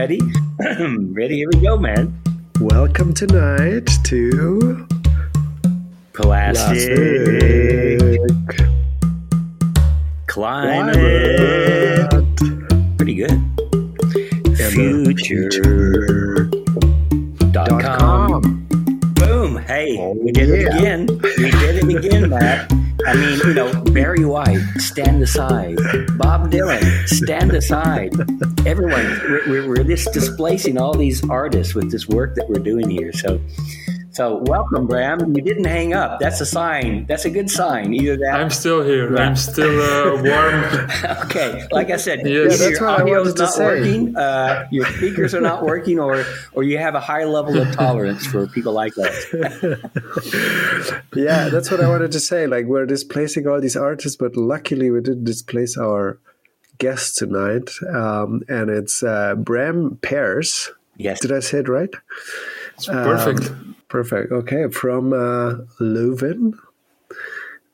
ready? ready, here we go, man. Welcome tonight to Plastic, Plastic Climate. Climate Pretty good. Future. Dot dot com. com. Boom. Hey, Oh, we did it oh, again. We did it again, Matt. I mean, you know, Barry White, stand aside. Bob Dylan, stand aside. Everyone, we're, we're, just displacing all these artists with this work that we're doing here. So, so welcome, Bram. You didn't hang up. That's a sign. That's a good sign. Either that. I'm still here. Yeah. I'm still uh, warm. okay, like I said, Yes. Yeah, that's your what audio is not say. working, uh, your speakers are not working, or or you have a high level of tolerance for people like that. Yeah, that's what I wanted to say. Like we're displacing all these artists, but luckily we didn't displace our guest tonight. Um, and it's uh, Bram Peirs. Yes. Did I say it right? It's perfect. Perfect. Okay, from uh, Leuven.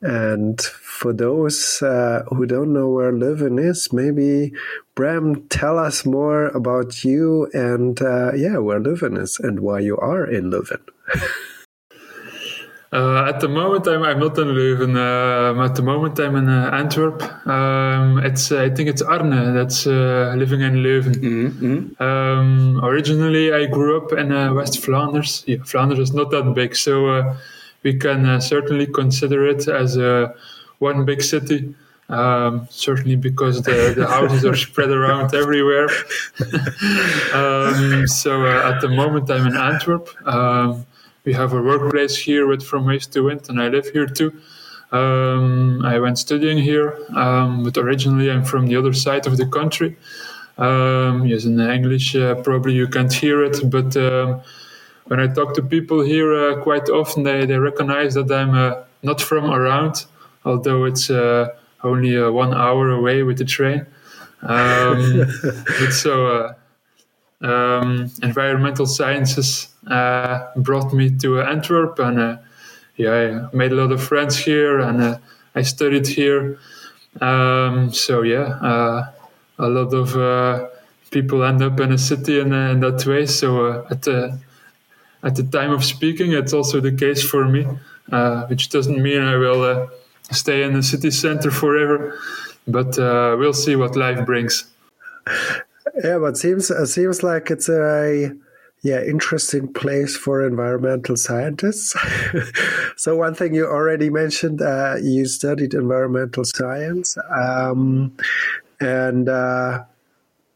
And for those uh, who don't know where Leuven is, maybe Bram, tell us more about you and uh, yeah, where Leuven is and why you are in Leuven. Uh, at the moment, I'm, I'm not in Leuven. Um at the moment, I'm in uh, Antwerp. Um, it's I think it's Arne that's uh, living in Leuven. Mm-hmm. Um, originally, I grew up in uh, West Flanders. Yeah, Flanders is not that big, so uh, we can uh, certainly consider it as uh, one big city. Um, certainly because the, the houses are spread around everywhere. um, so uh, at the moment, I'm in Antwerp. We have a workplace here with From Waste to Wind, and I live here too. Um, I went studying here, um, but originally I'm from the other side of the country. Um, yes, in English, uh, probably you can't hear it, but um, when I talk to people here, uh, quite often they, they recognize that I'm uh, not from around, although it's uh, only uh, one hour away with the train. Um, but so, uh, um, environmental sciences uh, brought me to Antwerp, and uh, yeah, I made a lot of friends here, and uh, I studied here. Um, so yeah, uh, a lot of uh, people end up in a city in, uh, in that way. So at the at the time of speaking, it's also the case for me, which doesn't mean I will stay in the city center forever, but we'll see what life brings. Yeah, but seems it seems like it's a yeah interesting place for environmental scientists. so one thing you already mentioned, uh, you studied environmental science, um, and uh,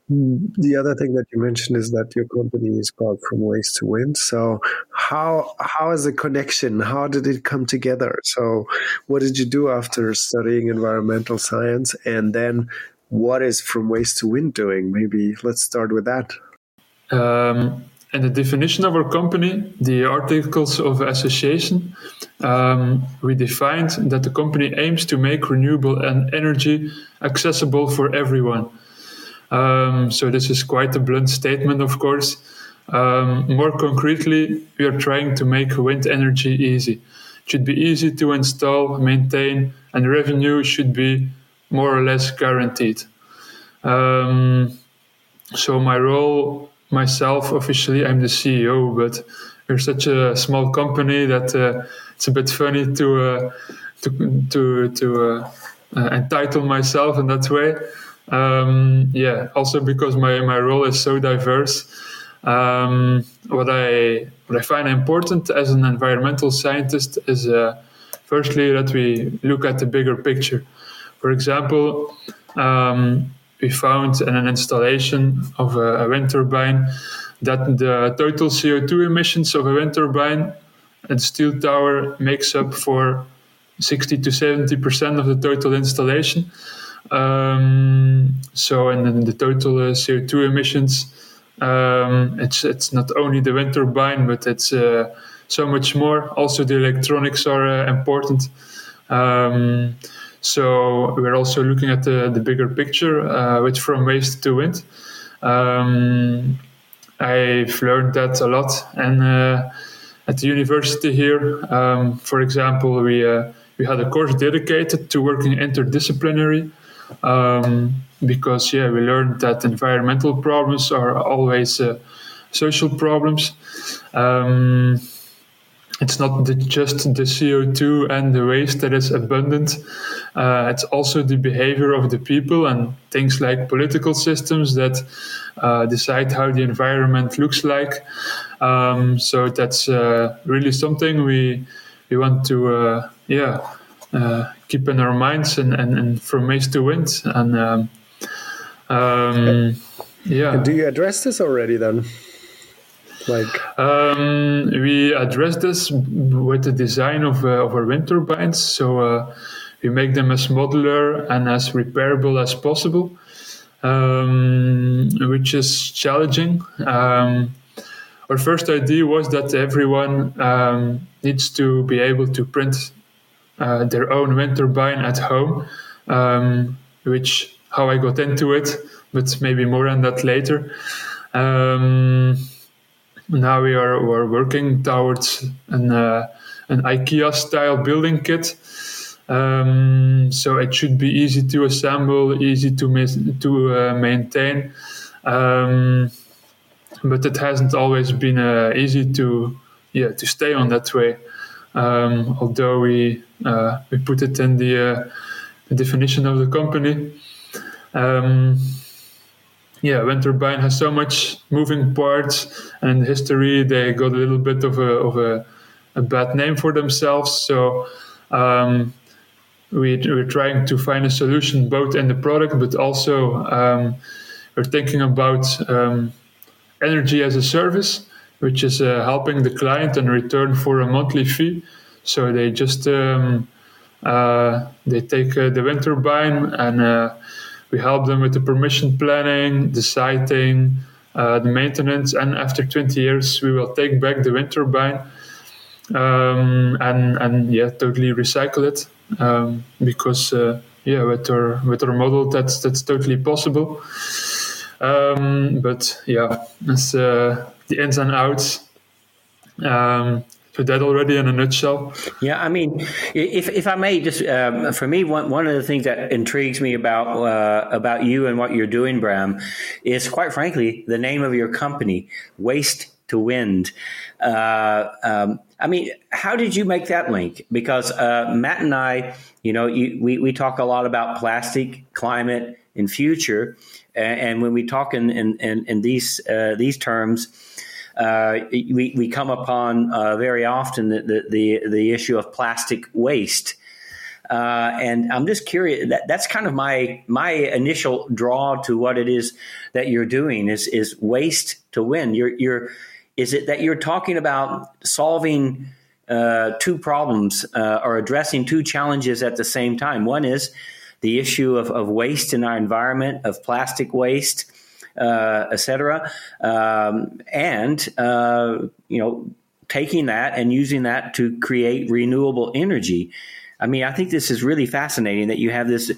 the other thing that you mentioned is that your company is called From Waste to Wind. So how how is the connection? How did it come together? So what did you do after studying environmental science, and then what is From Waste to Wind doing? Maybe let's start with that. Um, and the definition of our company, the articles of association, um, we defined that the company aims to make renewable en- energy accessible for everyone. Um, so this is quite a blunt statement, of course. Um, more concretely, we are trying to make wind energy easy. It should be easy to install, maintain, and revenue should be more or less guaranteed. Um, so my role myself officially i'm the ceo but we're such a small company that uh, it's a bit funny to uh, to to, to uh, uh, entitle myself in that way. Um, yeah also because my, my role is so diverse. Um, what i what i find important as an environmental scientist is uh, firstly that we look at the bigger picture for example um, we found in an installation of a, a wind turbine that the total CO2 emissions of a wind turbine and steel tower makes up for 60 to 70 percent of the total installation. Um, so, and then the total uh, CO2 emissions, um, it's it's not only the wind turbine, but it's uh, so much more. Also, the electronics are uh, important. Um, so we're also looking at the, the bigger picture, uh, which from waste to wind. Um, I've learned that a lot, and uh, at the university here, um, for example, we uh, we had a course dedicated to working interdisciplinary. um, because yeah, we learned that environmental problems are always uh, social problems. Um, it's not the, just the CO2 and the waste that is abundant. Uh, it's also the behavior of the people and things like political systems that uh, decide how the environment looks like. Um, so that's uh, really something we we want to uh, yeah uh, keep in our minds and, and, and from waste to wind and um, um, yeah. And do you address this already then? Like um, we address this with the design of, uh, of our wind turbines. So uh, we make them as modular and as repairable as possible, um, which is challenging. Um, our first idea was that everyone um, needs to be able to print uh, their own wind turbine at home, um, which how I got into it, but maybe more on that later. Um, now we are we're working towards an uh, an IKEA style building kit. Um, so it should be easy to assemble, easy to to uh, maintain, um, but it hasn't always been uh, easy to yeah to stay on that way. Um, although we uh, we put it in the, uh, the definition of the company. Yeah, wind turbine has so much moving parts, and history they got a little bit of a of a, a bad name for themselves. So um, we, we're trying to find a solution both in the product, but also um, we're thinking about um, energy as a service, which is uh, helping the client in return for a monthly fee. So they just um, uh, they take uh, the wind turbine and uh, we help them with the permission planning, the siting, uh, the maintenance, and after 20 years, we will take back the wind turbine um, and and yeah, totally recycle it um, because uh, yeah, with our with our model, that's that's totally possible. Um, but yeah, that's uh, the ins and outs. Um, so that already in a nutshell. Yeah, I mean, if if I may, just um, for me, one one of the things that intrigues me about uh, about you and what you're doing, Bram, is quite frankly the name of your company, Waste to Wind. Uh, um, I mean, how did you make that link? Because uh, Matt and I, you know, you, we we talk a lot about plastic, climate, and future, and, when we talk in in, in, in these uh, these terms we, we come upon uh, very often the, the, the, issue of plastic waste. Uh, and I'm just curious. That, that's kind of my my initial draw to what it is that you're doing is is waste to wind. You're you're is it that you're talking about solving uh, two problems uh, or addressing two challenges at the same time? One is the issue of, of waste in our environment, of plastic waste, uh, etc. Um, and uh, you know, taking that and using that to create renewable energy. I mean, I think this is really fascinating that you have this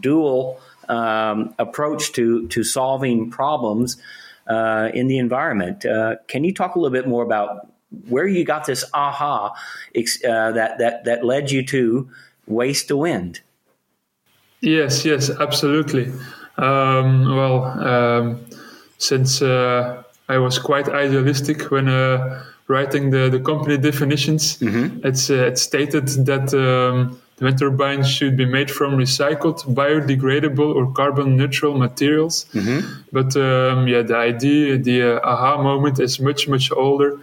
dual um, approach to to solving problems uh, in the environment. Uh, can you talk a little bit more about where you got this aha uh, that that that led you to waste to wind? Yes, yes, absolutely. Um, well, um, since uh, I was quite idealistic when uh, writing the, the company definitions, mm-hmm. it's, uh, it's stated that um, the wind turbines should be made from recycled, biodegradable, or carbon neutral materials. Mm-hmm. But um, yeah, the idea, the uh, aha moment is much, much older.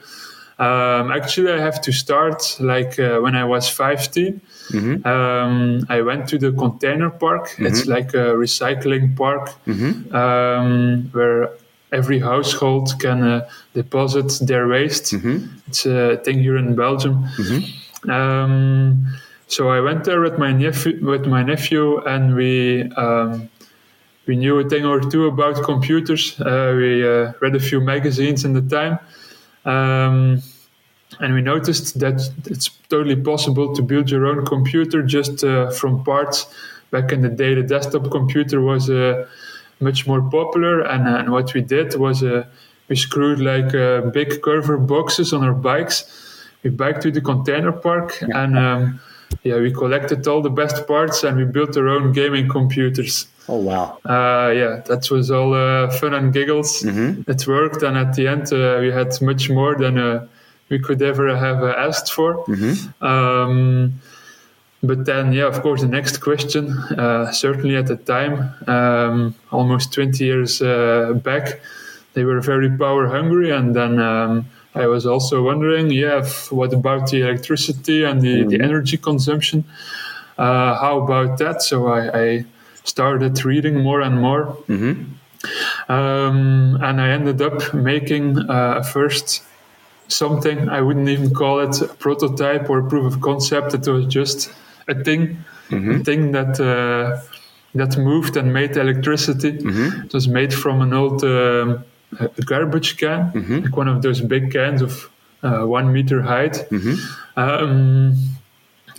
Um, actually, I have to start like uh, when I was 15. Mm-hmm. Um, I went to the container park. Mm-hmm. It's like a recycling park mm-hmm. um, where every household can uh, deposit their waste. Mm-hmm. It's a thing here in Belgium. Mm-hmm. Um, so I went there with my nephew, with my nephew, and we um, we knew a thing or two about computers. Uh, we uh, read a few magazines in the time. Um, and we noticed that it's totally possible to build your own computer just uh, from parts. Back in the day, the desktop computer was uh, much more popular, and, and what we did was uh, we screwed like uh, big curver boxes on our bikes. We biked to the container park, yeah. and um, yeah, we collected all the best parts and we built our own gaming computers. Oh wow! Uh, yeah, that was all uh, fun and giggles. Mm-hmm. It worked, and at the end, uh, we had much more than uh, we could ever have uh, asked for. Mm-hmm. Um, but then, yeah, of course, the next question, uh, certainly at the time, um, almost 20 years uh, back, they were very power hungry. And then um, I was also wondering, yeah, if, what about the electricity and the, the energy consumption? Uh, how about that? So I, I started reading more and more. Um, and I ended up making uh, a first something. I wouldn't even call it a prototype or a proof of concept. It was just a thing, a thing that uh, that moved and made electricity. It was made from an old um, a garbage can, like one of those big cans of uh, one meter height. Um,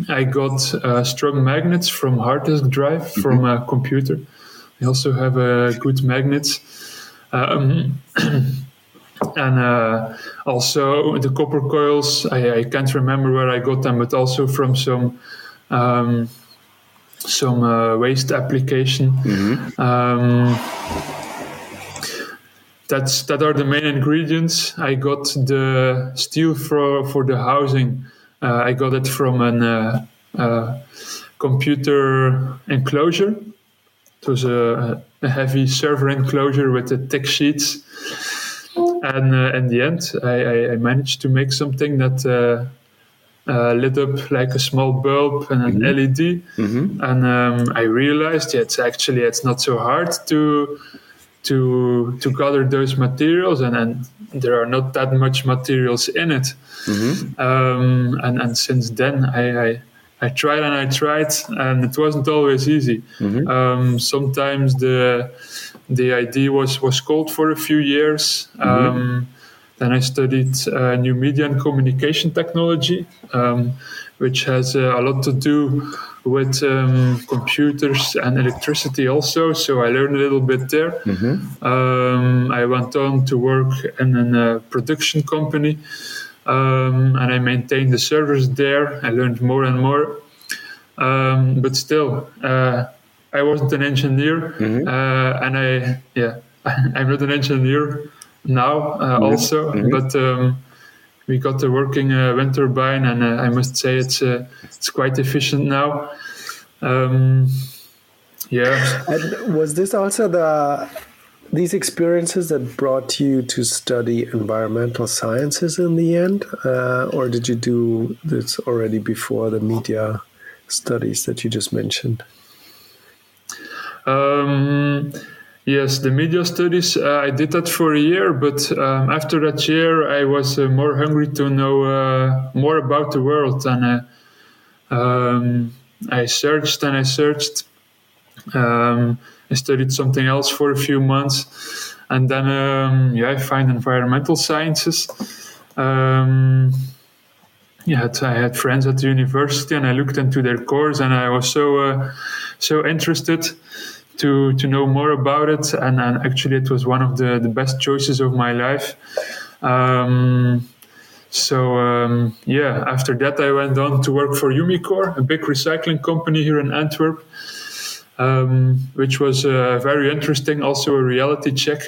I got uh, strong magnets from hard disk drive from a computer. I also have uh, good magnets. Um, and uh, also the copper coils, I, I can't remember where I got them, but also from some um, some uh, waste application. Um, that's that are the main ingredients. I got the steel for for the housing. Uh, I got it from an uh, uh, computer enclosure. It was a, a heavy server enclosure with the thick sheets. And uh, in the end, I, I, I managed to make something that uh, uh, lit up like a small bulb and an LED. And um, I realized, yeah, it's actually it's not so hard to to to gather those materials, and, and there are not that much materials in it. Um, and and since then, I, I I tried and I tried, and it wasn't always easy. Um, sometimes the the idea was was cold for a few years. Um, then I studied uh, new media and communication technology, um, which has uh, a lot to do with um, computers and electricity also. So I learned a little bit there. Um, I went on to work in a production company. Um, and I maintained the servers there. I learned more and more. Um, but still, uh, I wasn't an engineer, uh, and I yeah, I'm not an engineer now uh, also. But um, we got a working uh, wind turbine, and uh, I must say it's uh, it's quite efficient now. Um, yeah, And was this also the these experiences that brought you to study environmental sciences in the end, uh, or did you do this already before the media studies that you just mentioned? Um, yes, the media studies, uh, I did that for a year, but um, after that year, I was uh, more hungry to know uh, more about the world. And uh, um, I searched and I searched. Um, I studied something else for a few months. And then, um, yeah, I find environmental sciences. Um, yeah, I had friends at the university, and I looked into their course, and I was so uh, so interested to to know more about it. And, and actually, it was one of the the best choices of my life. Um, so um, yeah, after that, I went on to work for Umicore, a big recycling company here in Antwerp, um, which was uh, very interesting. Also, a reality check.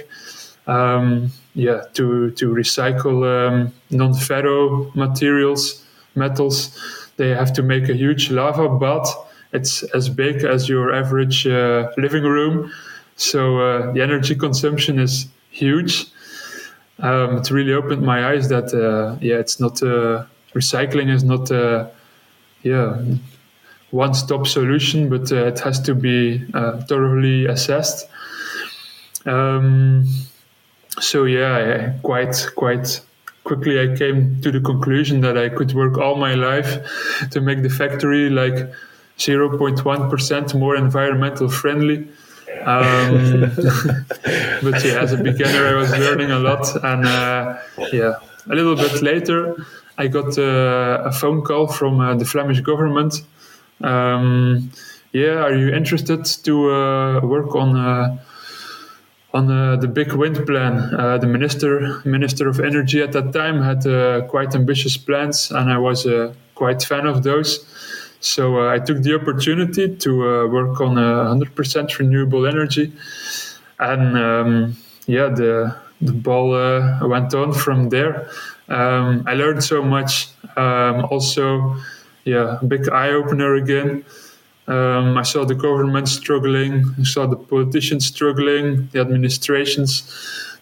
Um, yeah, to to recycle um, non-ferro materials, metals, they have to make a huge lava bath. It's as big as your average uh, living room, so uh, the energy consumption is huge. Um, it really opened my eyes that uh, yeah, it's not uh, recycling is not uh, yeah one-stop solution, but uh, it has to be thoroughly assessed. Um, so yeah, quite quite quickly I came to the conclusion that I could work all my life to make the factory like 0.1% more environmental friendly. Um, but yeah, as a beginner, I was learning a lot, and uh, yeah, a little bit later, I got uh, a phone call from uh, the Flemish government. Um, yeah, are you interested to uh, work on? On uh, the big wind plan. Uh, the minister minister of energy at that time had uh, quite ambitious plans, and I was uh, quite fan of those. So uh, I took the opportunity to uh, work on 100% renewable energy, and um, yeah, the the ball went on from there. Um, I learned so much. Um, also, yeah, big eye opener again. Um, I saw the government struggling. I saw the politicians struggling. The administrations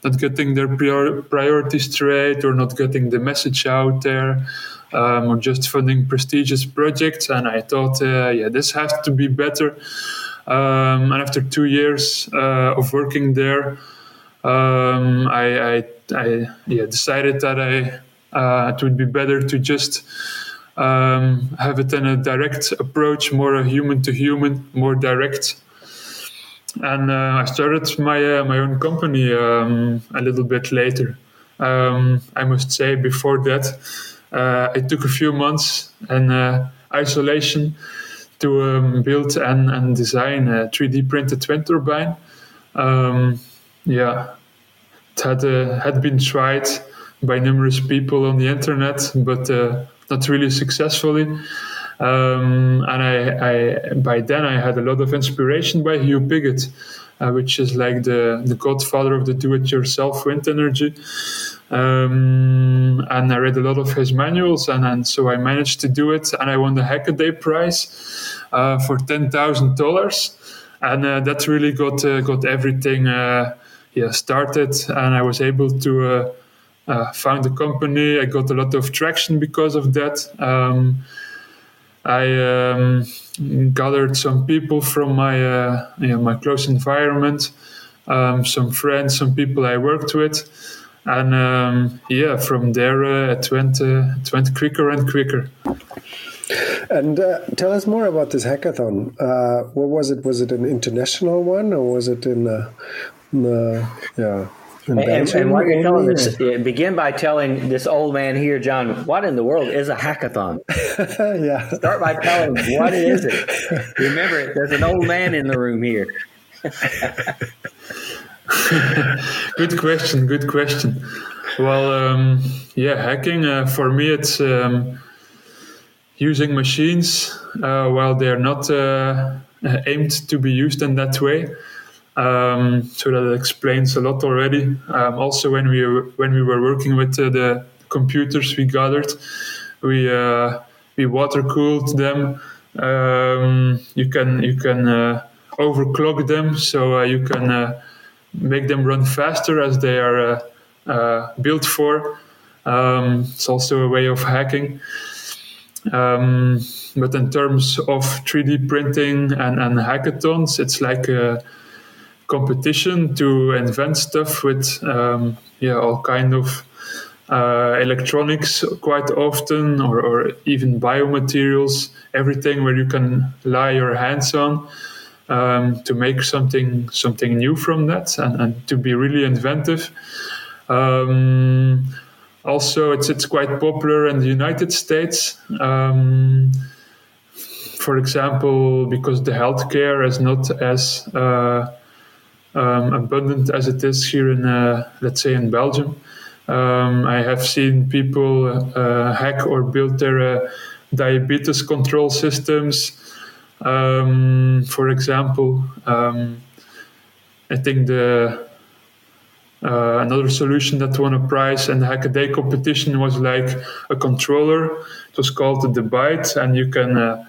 not getting their prior- priorities straight or not getting the message out there. Um, or just funding prestigious projects, and I thought, uh, yeah, this has to be better. Um, and after two years uh, of working there, um, I, I, I yeah, decided that I uh, it would be better to just um, have it in a direct approach, more human to human, more direct. And uh, I started my uh, my own company um, a little bit later. Um, I must say, before that, uh, it took a few months and uh, isolation to um, build and, and design a 3D printed wind turbine. Um, yeah, it had uh, had been tried by numerous people on the internet, but uh, not really successfully. Um, and I, I, by then I had a lot of inspiration by Hugh Piggott, uh, which is like the, the godfather of the do-it-yourself wind energy. Um, and I read a lot of his manuals, and, and so I managed to do it, and I won the Hackaday prize uh, for ten thousand dollars, and uh, that really got uh, got everything uh, yeah started, and I was able to uh, uh, found a company. I got a lot of traction because of that. Um, I um, gathered some people from my uh, you know, my close environment, um, some friends, some people I worked with, and um, yeah, from there uh, it went uh, it went quicker and quicker. And uh, tell us more about this hackathon. Uh, what was it? Was it an international one, or was it in, in yeah? And, and, and while you're telling this, begin by telling this old man here, John, what in the world is a hackathon? yeah. Start by telling him what is it. Remember, there's an old man in the room here. good question. Good question. Well, um, yeah, hacking uh, for me it's um, using machines uh, while they're not uh, aimed to be used in that way. Um, so that explains a lot already. Um, also, when we when we were working with uh, the computers we gathered, we uh, we water cooled them. Um, you can you can uh, overclock them, so uh, you can uh, make them run faster as they are uh, built for. Um, it's also a way of hacking. Um, but in terms of 3D printing and, and hackathons, it's like a competition to invent stuff with um, yeah all kind of uh, electronics quite often or, or, even biomaterials everything where you can lie your hands on um, to make something something new from that and, and to be really inventive. Um, also it's it's quite popular in the United States um, for example because the healthcare is not as uh, um, abundant as it is here in, uh, let's say, in Belgium. Um, I have seen people uh, hack or build their uh, diabetes control systems. Um, for example, um, I think the uh, another solution that won a prize in the Hackaday competition was like a controller. It was called the Bite, and you can uh,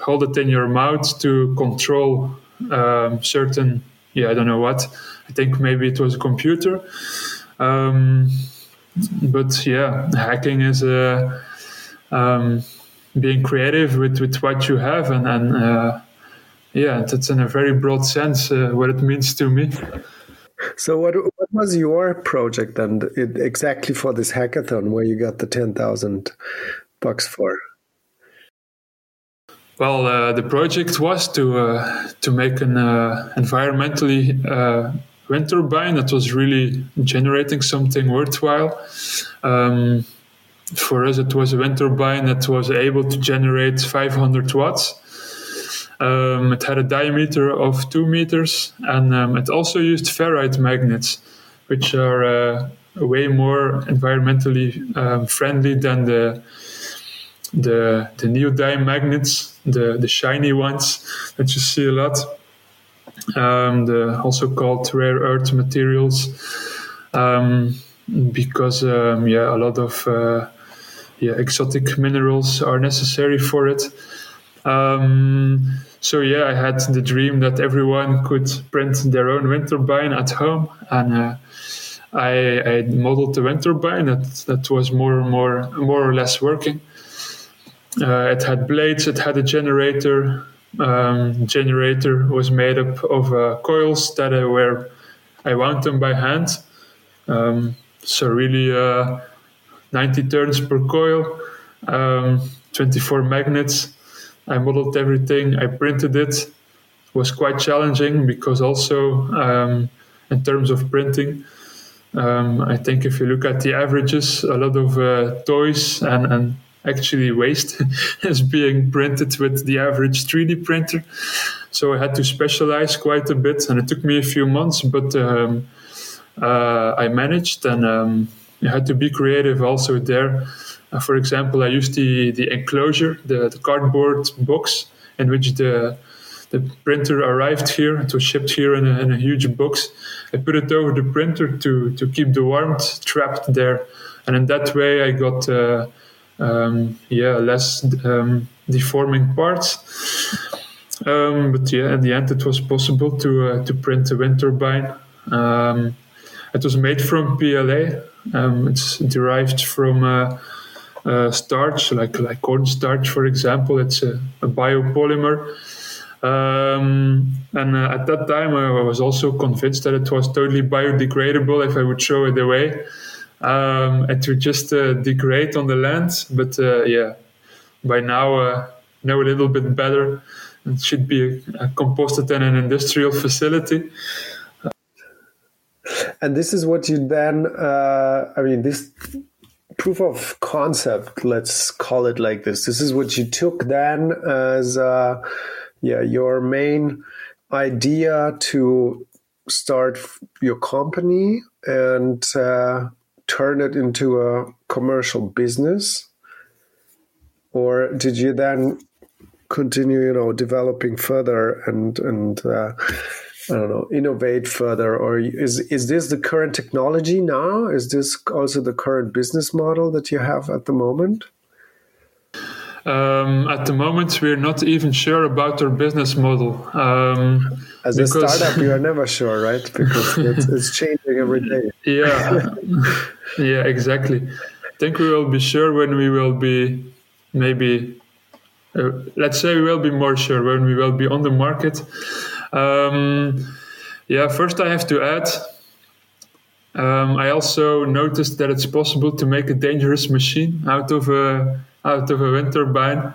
hold it in your mouth to control um, certain yeah, I don't know what. I think maybe it was a computer. Um, but yeah, hacking is uh, um, being creative with, with what you have, and, and uh, yeah, that's in a very broad sense uh, what it means to me. So, what, what was your project then, it, exactly for this hackathon where you got the ten thousand bucks for? Well, uh, the project was to uh, to make an uh, environmentally uh, wind turbine that was really generating something worthwhile. Um, for us, it was a wind turbine that was able to generate 500 watts. Um, it had a diameter of two meters, and um, it also used ferrite magnets, which are uh, way more environmentally um, friendly than the the the neodyme magnets, the the shiny ones that you see a lot. Um, the also called rare earth materials, um, because um, yeah, a lot of uh, yeah exotic minerals are necessary for it. Um, so yeah, I had the dream that everyone could print their own wind turbine at home, and uh, I, I, modeled the wind turbine that that was more and more more or less working. Uh, it had blades, it had a generator. Um, generator was made up of uh, coils that I were I wound them by hand. Um, so really, uh, 90 turns per coil, um, 24 magnets. I modeled everything. I printed it. it was quite challenging because also um, in terms of printing, um, I think if you look at the averages, a lot of uh, toys and, and actually waste is being printed with the average 3D printer. So I had to specialize quite a bit, and it took me a few months, but um, uh, I managed, and um, I had to be creative also there. Uh, for example, I used the the enclosure, the, the cardboard box in which the the printer arrived here. It was shipped here in a, in a, huge box. I put it over the printer to to keep the warmth trapped there, and in that way I got uh, um, yeah less um, deforming parts. Um, but yeah, in the end, it was possible to uh, to print a wind turbine. Um, it was made from PLA. Um, it's derived from uh, uh, starch, like like cornstarch, for example. It's a, a biopolymer. Um, and uh, at that time, I was also convinced that it was totally biodegradable if I would throw it away. Um, it would just uh, degrade on the land. But uh, yeah, by now, uh, know a little bit better. It should be composted in an industrial facility. And this is what you then, uh, I mean, this proof of concept, let's call it like this. This is what you took then as, uh, yeah, your main idea to start your company and uh, turn it into a commercial business? Or did you then continue, you know, developing further and and uh, I don't know, innovate further? Or is is this the current technology now? Is this also the current business model that you have at the moment? Um, at the moment, we're not even sure about our business model. Um, As a startup, you are never sure, right? Because it's, it's changing every day. Yeah, yeah, exactly. I think we will be sure when we will be maybe. Uh, let's say we will be more sure when we will be on the market. Um, yeah, first I have to add. Um, I also noticed that it's possible to make a dangerous machine out of a out of a wind turbine.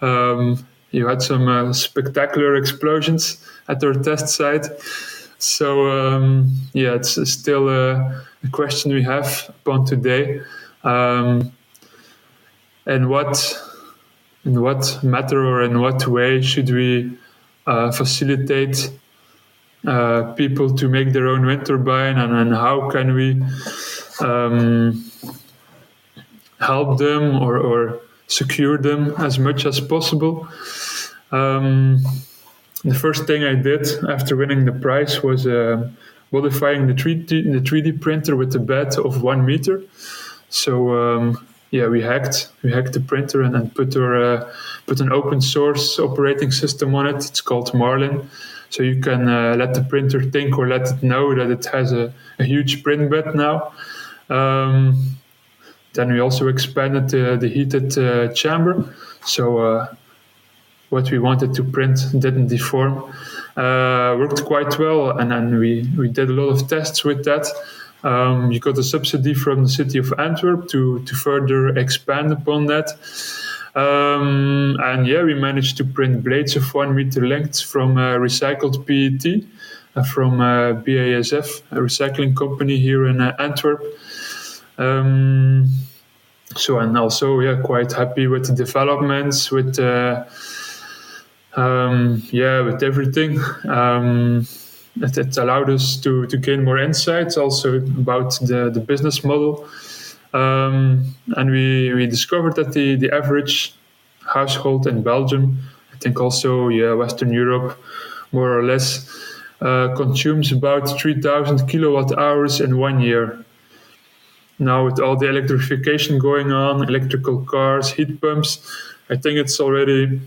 Um, you had some uh, spectacular explosions at our test site. So um, yeah, it's still a, a, question we have upon today. Um, and what, in what matter or in what way should we uh, facilitate uh, people to make their own wind turbine, and, and how can we um, help them or, or secure them as much as possible. Um, the first thing I did after winning the prize was uh, modifying the 3D, the 3D printer with a bed of one meter. So um, yeah, we hacked we hacked the printer and, and put our uh, put an open source operating system on it. It's called Marlin. So you can uh, let the printer think or let it know that it has a, a huge print bed now. Um, then we also expanded the, heated uh, chamber. So uh, what we wanted to print didn't deform. Uh, worked quite well, and then we, we did a lot of tests with that. Um, you got a subsidy from the city of Antwerp to, to further expand upon that. Um, and yeah, we managed to print blades of one meter length from uh, recycled PET uh, from uh, BASF, a recycling company here in uh, Antwerp. Um, so and also yeah, quite happy with the developments, with uh, um, yeah, with everything. Um, it, it, allowed us to, to gain more insights also about the, the business model. Um, and we, we discovered that the, the average household in Belgium, I think also yeah, Western Europe, more or less, uh, consumes about 3,000 kilowatt hours in one year. Now, with all the electrification going on, electrical cars, heat pumps, I think it's already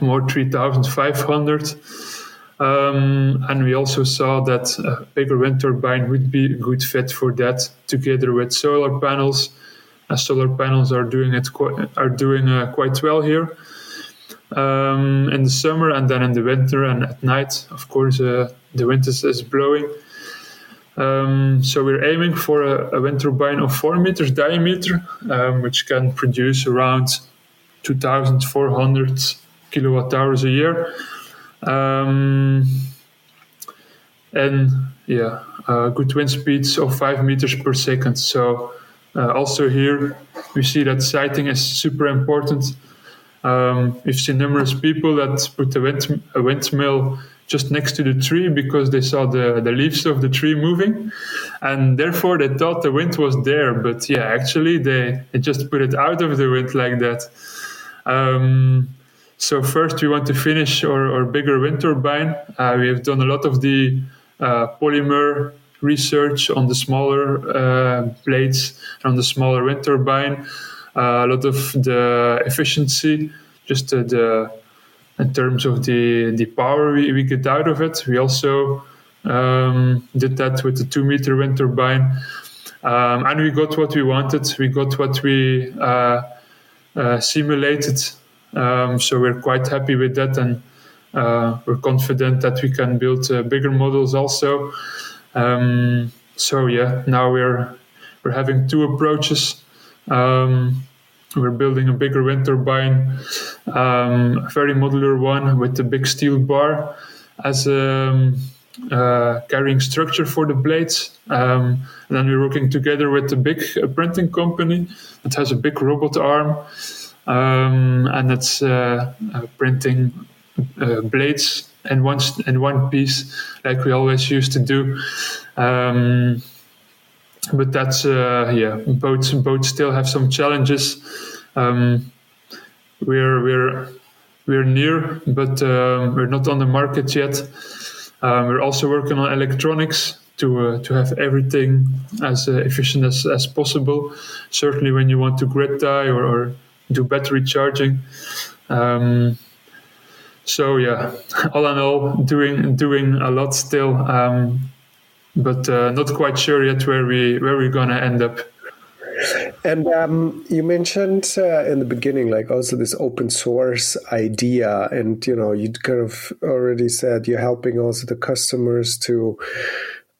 more 3,500. Um, and we also saw that a bigger wind turbine would be a good fit for that, together with solar panels. As solar panels are doing it quite, are doing uh, quite well here um, in the summer, and then in the winter and at night, of course, uh, the wind is, is blowing. Um, so we're aiming for a, a, wind turbine of four meters diameter, um, which can produce around 2,400 kilowatt hours a year. Um, and yeah, uh, good wind speeds of five meters per second. So uh, also here we see that siting is super important. Um, we've seen numerous people that put a, wind, a windmill just next to the tree because they saw the, the leaves of the tree moving and therefore they thought the wind was there but yeah actually they, they just put it out of the wind like that um, so first, we want to finish our, our bigger wind turbine. Uh, we have done a lot of the uh, polymer research on the smaller uh, blades and on the smaller wind turbine. Uh, a lot of the efficiency, just the in terms of the the power we, we get out of it. We also um, did that with the two meter wind turbine, um, and we got what we wanted. We got what we uh, uh, simulated um, so we're quite happy with that, and uh, we're confident that we can build uh, bigger models also. Um, so yeah, now we're we're having two approaches. Um, we're building a bigger wind turbine, um, a very modular one with a big steel bar as a um, uh, carrying structure for the blades. Um, and then we're working together with a big printing company that has a big robot arm um, and it's uh, uh, printing uh, blades in one in one piece, like we always used to do. Um, but that's yeah, boats boats still have some challenges. Um, we're we're we're near, but um, we're not on the market yet. Um, we're also working on electronics to uh, to have everything as uh, efficient as, as possible. Certainly, when you want to grid tie or, or do battery charging. Um, so yeah, all in all, doing doing a lot still, um, but uh, not quite sure yet where we where we're gonna end up. And um, you mentioned uh, in the beginning, like also this open source idea, and you know, you kind of already said you're helping also the customers to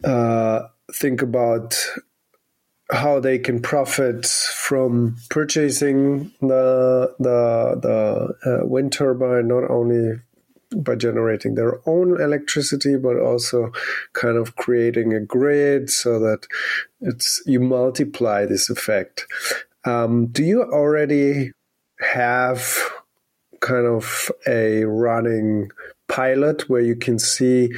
uh, think about how they can profit from purchasing the the the uh, wind turbine not only by generating their own electricity but also kind of creating a grid so that it's you multiply this effect. Um, do you already have kind of a running pilot where you can see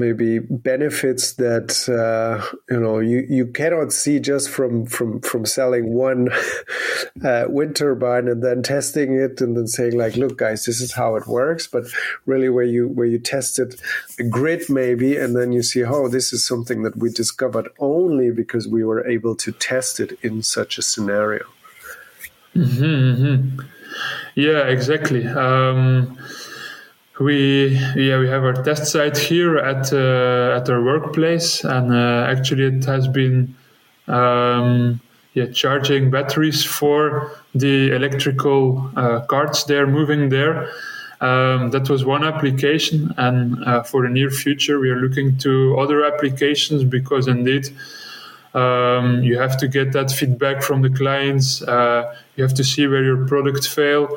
maybe benefits that uh, you know you, you cannot see just from from from selling one uh, wind turbine and then testing it and then saying like look guys this is how it works. But really where you where you tested a grid maybe and then you see oh this is something that we discovered only because we were able to test it in such a scenario. Mm-hmm, mm-hmm. yeah exactly. Um, we yeah we have our test site here at uh, at our workplace, and uh, actually it has been um, yeah charging batteries for the electrical uh, carts they're moving there. Um, that was one application, and uh, for the near future, we are looking to other applications because indeed. Um, you have to get that feedback from the clients. Uh, you have to see where your product fail.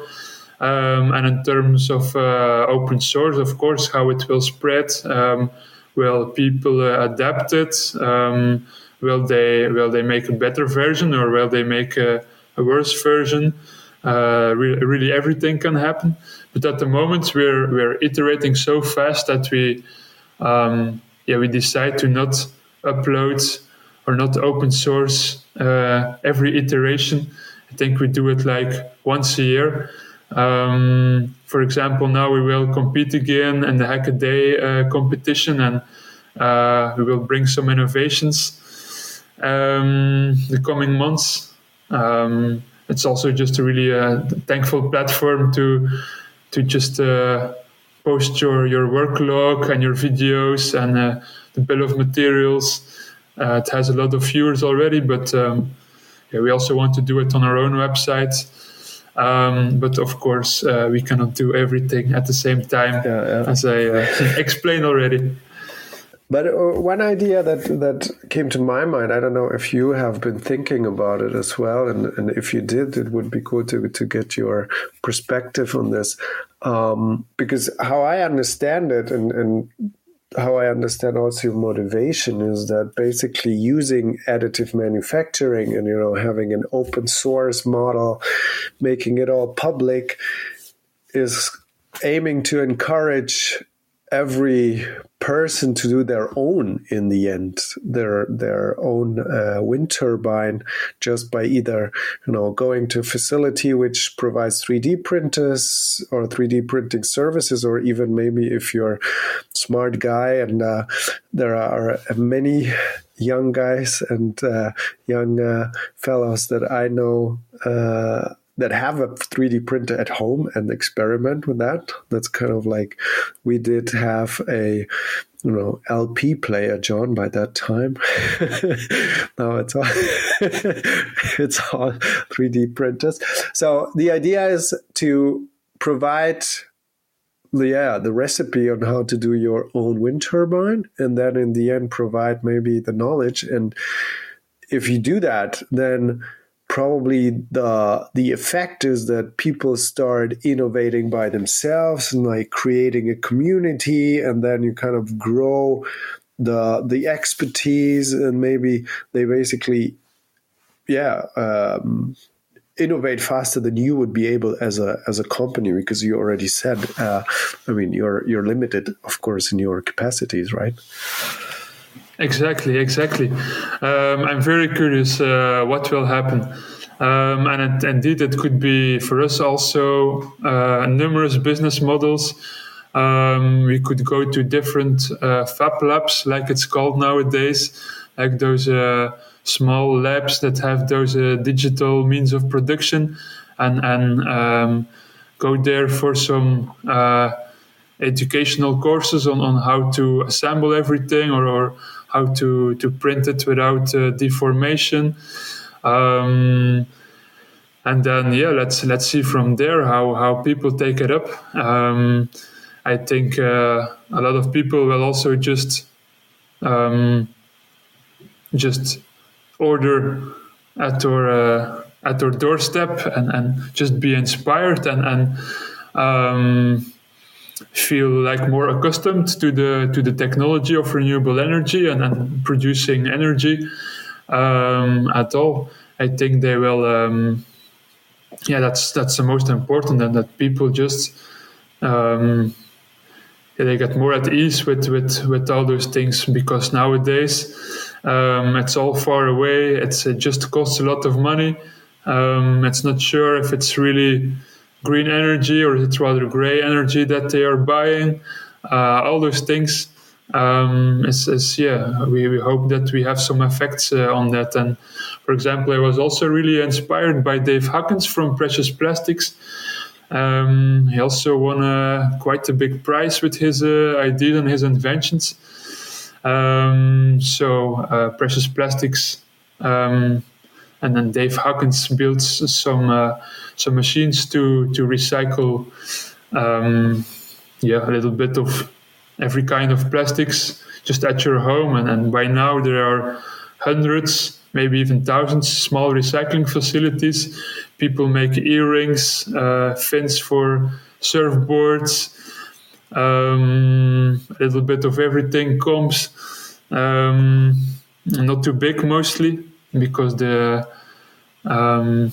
Um, and in terms of uh, open source, of course, how it will spread. Um, will people uh, adapt it? Um, will they will they make a better version or will they make a, a worse version? Uh, really, really, everything can happen. But at the moment, we're we're iterating so fast that we um, yeah we decide to not upload or not open source uh, every iteration. I think we do it like once a year. Um, for example, now we will compete again in the Hackaday uh, competition, and uh, we will bring some innovations um, the coming months. Um, it's also just a really uh, thankful platform to to just uh, post your your work log and your videos and uh, the bill of materials. Uh, it has a lot of viewers already, but um, yeah, we also want to do it on our own website. Um, but of course, uh, we cannot do everything at the same time, yeah, yeah. as I uh, explained already. But uh, one idea that that came to my mind, I don't know if you have been thinking about it as well, and, and if you did, it would be cool to to get your perspective on this, um, because how I understand it, and and how I understand also your motivation is that basically using additive manufacturing and you know having an open source model, making it all public, is aiming to encourage every person to do their own in the end their their own uh, wind turbine just by either you know going to a facility which provides 3D printers or 3D printing services or even maybe if you're smart guy and uh, there are many young guys and uh, young uh, fellows that I know uh, that have a 3D printer at home and experiment with that. That's kind of like we did have a you know LP player, John, by that time. now it's all it's all 3D printers. So the idea is to provide yeah the recipe on how to do your own wind turbine, and then in the end provide maybe the knowledge. And if you do that, then probably the the effect is that people start innovating by themselves and like creating a community and then you kind of grow the the expertise and maybe they basically yeah um, innovate faster than you would be able as a as a company because you already said uh, I mean you're you're limited of course in your capacities right Exactly, exactly. Um, I'm very curious uh, what will happen. Um, and it, indeed, it could be for us also uh, numerous business models. Um, we could go to different uh, fab labs, like it's called nowadays, like those uh, small labs that have those uh, digital means of production, and and um, go there for some uh, educational courses on, on how to assemble everything or, or how to, to print it without uh, deformation. Um, and then yeah, let's let's see from there how, how people take it up. Um, I think uh, a lot of people will also just um, just order at our uh, at our doorstep and, and just be inspired and and um, feel like more accustomed to the to the technology of renewable energy and, and producing energy um, at all. I think they will. Um, yeah, that's that's the most important, and that people just um, yeah, they get more at ease with with with all those things because nowadays um, it's all far away. It's it just costs a lot of money. Um, it's not sure if it's really green energy or it's rather gray energy that they are buying. Uh, all those things. Um, is, is, yeah, we, we hope that we have some effects uh, on that. And for example, I was also really inspired by Dave Hakkens from Precious Plastics. Um, he also won a, quite a big prize with his uh, ideas and his inventions. Um, so, uh, Precious Plastics, um, and then Dave Hakkens builds some some machines to to recycle um, yeah a little bit of every kind of plastics just at your home. And, and by now there are hundreds maybe even thousands small recycling facilities. People make earrings uh, fins for surfboards um, a little bit of everything comes um, not too big mostly because the um,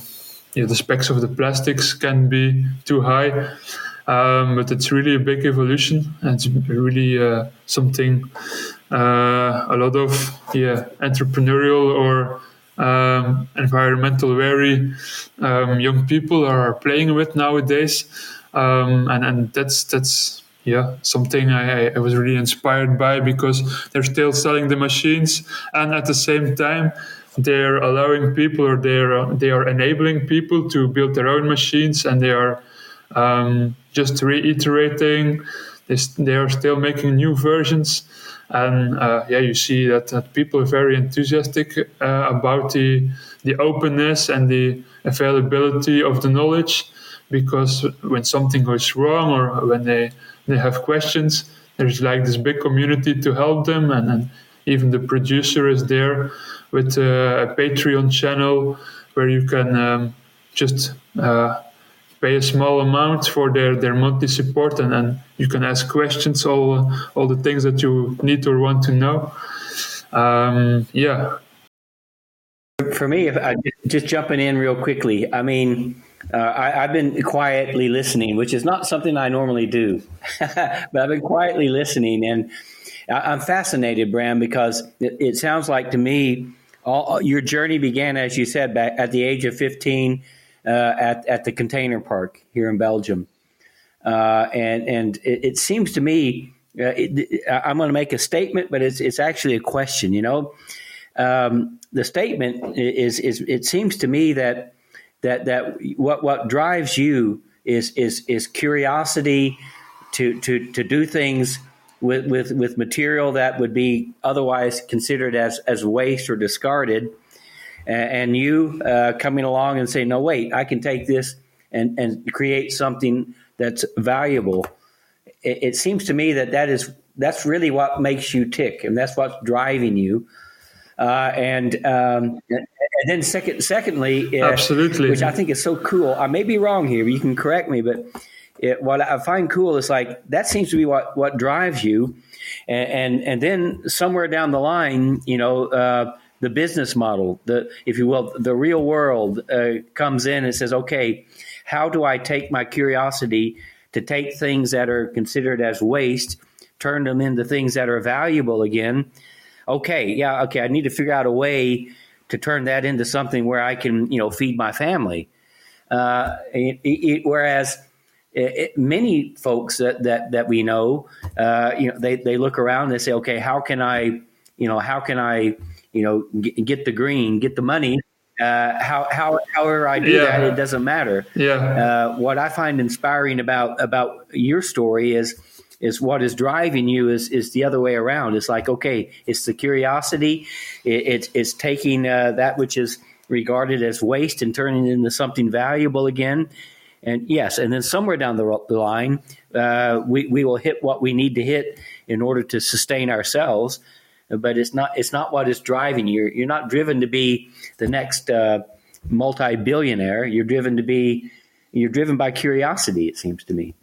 yeah, the specs of the plastics can be too high. Um, but it's really a big evolution. And it's really uh, something uh, a lot of yeah entrepreneurial or um, environmental wary um, young people are playing with nowadays. Um, and and that's that's yeah something I, I was really inspired by because they're still selling the machines and at the same time they're allowing people or they're they are enabling people to build their own machines and they are um, just reiterating they, they are still making new versions. And uh, yeah you see that, that people are very enthusiastic uh, about the the openness and the availability of the knowledge because when something goes wrong or when they they have questions there's like this big community to help them and, and even the producer is there with a Patreon channel where you can um, just uh, pay a small amount for their, their monthly support and then you can ask questions all all the things that you need or want to know. Um, yeah. For me if I, just jumping in real quickly i mean uh, I, have been quietly listening which is not something i normally do but i've been quietly listening and I, am fascinated bram because it, it sounds like to me all, your journey began, as you said, back at the age of 15 uh, at, at the container park here in Belgium. Uh, and and it, it, seems to me, uh, it, I'm going to make a statement, but it's, it's actually a question, you know. Um, the statement is, is it seems to me that that that what what drives you is is is curiosity to to to do things with, with, with material that would be otherwise considered as, as waste or discarded. And, you uh, coming along and saying, no, wait, I can take this and, and create something that's valuable. It, it seems to me that that is that's really what makes you tick, and that's what's driving you. Uh, and um, and then second, secondly, uh, absolutely, which I think is so cool. I may be wrong here, but you can correct me. But it, what I find cool is like that seems to be what what drives you, and and, and then somewhere down the line, you know. Uh, the business model, the if you will, the real world uh, comes in and says, "Okay, how do I take my curiosity to take things that are considered as waste, turn them into things that are valuable again?" Okay, yeah, okay, I need to figure out a way to turn that into something where I can, you know, feed my family. Uh, it, it, whereas it, many folks that, that, that we know, uh, you know, they, they look around and they say, okay, how can I, you know, how can I, you know, get, get the green, get the money? Uh, how, how, however I do yeah. that, it doesn't matter. Yeah. Uh, what I find inspiring about, about your story is, is what is driving you is, is the other way around. It's like, okay, it's the curiosity. It, it's, it's taking uh, that which is regarded as waste and turning it into something valuable again. And yes, and then somewhere down the, line, uh, we, we will hit what we need to hit in order to sustain ourselves. But it's not it's not what is driving you. You're not driven to be the next uh, multi billionaire. You're driven to be you're driven by curiosity. It seems to me.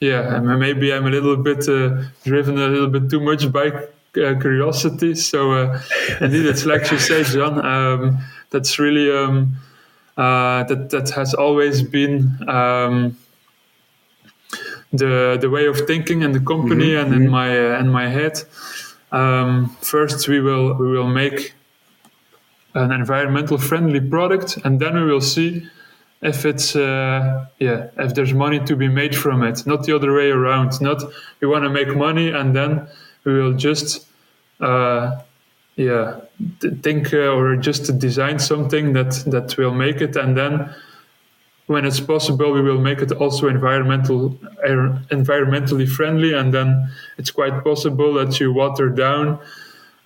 Yeah, maybe I'm a little bit uh, driven a little bit too much by uh, curiosity. So uh, indeed, it's like you say, John. Um, that's really. Um, uh, that that has always been um, the the way of thinking in the company mm-hmm. and in mm-hmm. my uh, in my head. Um, first, we will we will make an environmental friendly product, and then we will see if it's uh, yeah if there's money to be made from it. Not the other way around. Not we want to make money and then we will just uh, yeah. Think uh, or just design something that that will make it and then when it's possible we will make it also environmental er, environmentally friendly and then it's quite possible that you water down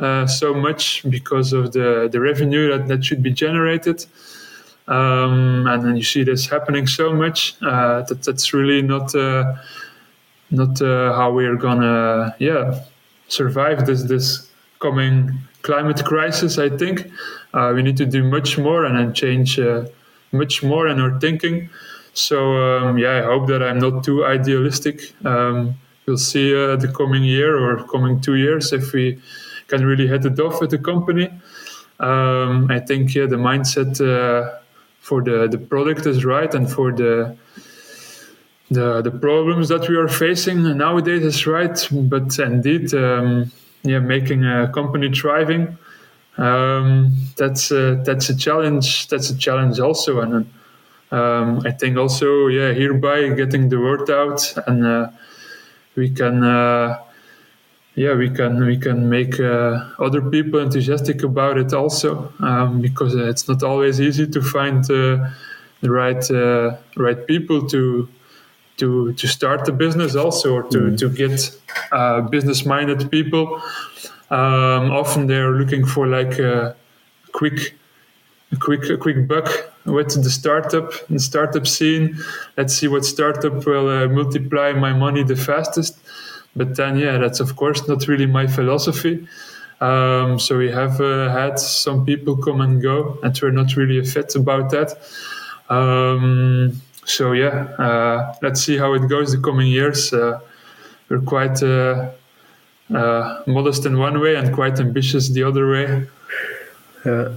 uh, so much because of the the revenue that that should be generated. Um, and then you see this happening so much uh, that that's really not uh, not uh, how we're gonna yeah survive this this coming climate crisis, I think uh, we need to do much more and change uh, much more in our thinking. So um, yeah, I hope that I'm not too idealistic. Um, we'll see uh, the coming year or coming two years if we can really hit it off with the company. Um, I think yeah, the mindset uh, for the the product is right and for the the the problems that we are facing nowadays is right, but indeed, um, yeah, making a company thriving, um, that's a, that's a challenge. That's a challenge also, and um, I think also, yeah, hereby getting the word out, and uh, we can. Uh, yeah, we can we can make uh, other people enthusiastic about it also, um, because it's not always easy to find uh, the right uh, right people to to to start the business also or to mm. to get uh, business minded people. Um, often they're looking for like a quick a quick a quick buck with the startup the startup scene. Let's see what startup will uh, multiply my money the fastest. But then, yeah, that's of course not really my philosophy. Um, so we have uh, had some people come and go, and we're not really a fit about that. Um, so yeah, uh, let's see how it goes the coming years. Uh, we're quite uh, modest in one way and quite ambitious the other way. Yeah.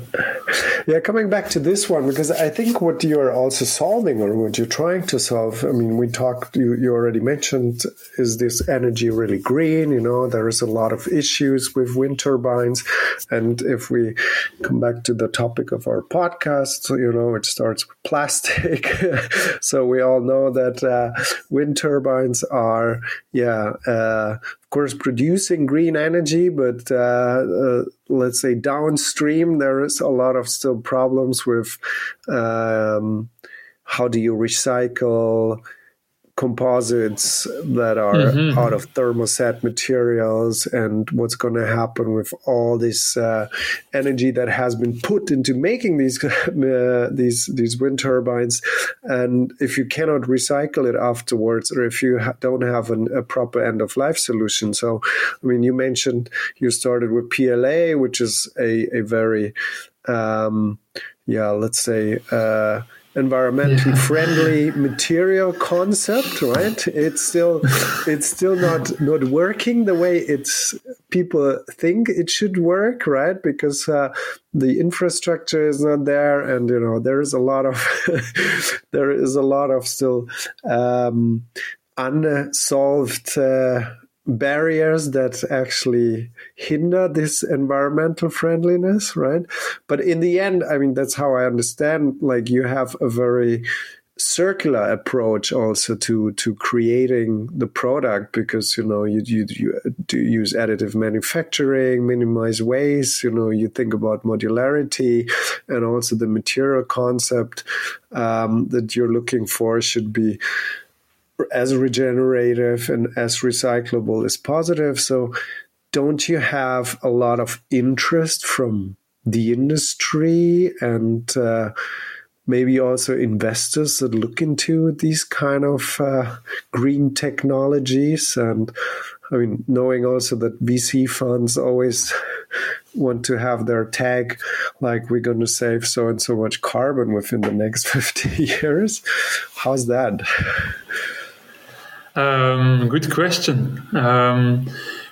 Yeah, coming back to this one, because I think what you're also solving or what you're trying to solve, I mean, we talked, you, you already mentioned, is this energy really green? You know, there is a lot of issues with wind turbines. And if we come back to the topic of our podcast, you know, it starts with plastic. so we all know that uh, wind turbines are, yeah, uh, course, producing green energy, but uh, uh, let's say downstream, there is a lot of still problems with um, how do you recycle composites that are mm-hmm. out of thermoset materials and what's going to happen with all this uh, energy that has been put into making these uh, these these wind turbines and if you cannot recycle it afterwards or if you ha- don't have an, a proper end of life solution so i mean you mentioned you started with pla which is a, a very um, yeah let's say uh, environmentally friendly material concept right? It's still it's still not not working the way it's people think it should work right? Because uh, the infrastructure is not there and you know there is a lot of there is a lot of still um, unsolved uh, barriers that actually hinder this environmental friendliness, right? But in the end, I mean, that's how I understand, like you have a very circular approach also to to creating the product because you know you you, you do use additive manufacturing minimize waste you know you think about modularity and also the material concept um, that you're looking for should be as regenerative and as recyclable as positive. So, don't you have a lot of interest from the industry and uh, maybe also investors that look into these kind of uh, green technologies? And I mean, knowing also that VC funds always want to have their tag like we're going to save so and so much carbon within the next 50 years. How's that? Um, good question. Um,